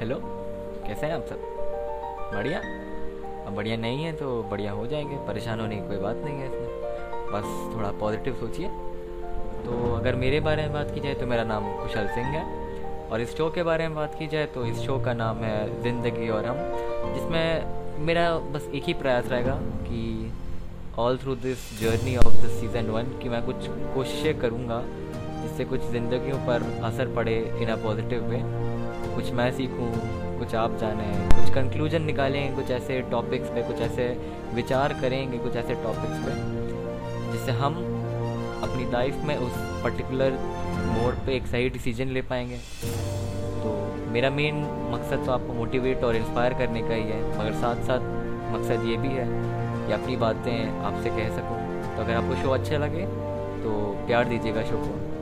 Hello कैसे हैं आप सब? बढ़िया? अब बढ़िया नहीं है तो बढ़िया हो जाएँगे। परेशान होने की कोई बात नहीं है इसमें। बस थोड़ा पॉजिटिव सोचिए। तो अगर मेरे बारे में बात की जाए तो मेरा नाम कुशल सिंह है। और इस शो के बारे में बात की जाए तो इस शो का नाम है ज़िंदगी और हम। जिसमें मेरा बस एक ही प्रयास रहेगा कि all through this journey of this season one कि मैं कुछ कोशिशें करूँगा जिससे कुछ ज़िंदगियों पर असर पड़े इन अ पॉजिटिव वे कुछ मैं सीखूँ, कुछ आप जाने, कुछ कंक्लूजन निकालें, कुछ ऐसे टॉपिक्स पे, कुछ ऐसे विचार करेंगे, कुछ ऐसे टॉपिक्स पे, जिससे हम अपनी लाइफ में उस पर्टिकुलर मोड पे एक सही डिसीज़न ले पाएँगे। तो मेरा मेन मकसद तो आपको मोटिवेट और इंस्पायर करने का ही है, मगर साथ साथ मकसद ये भी है कि अपनी बातें आपसे कह सकूँ। तो अगर आपको शो अच्छा लगे तो प्यार दीजिएगा शो को।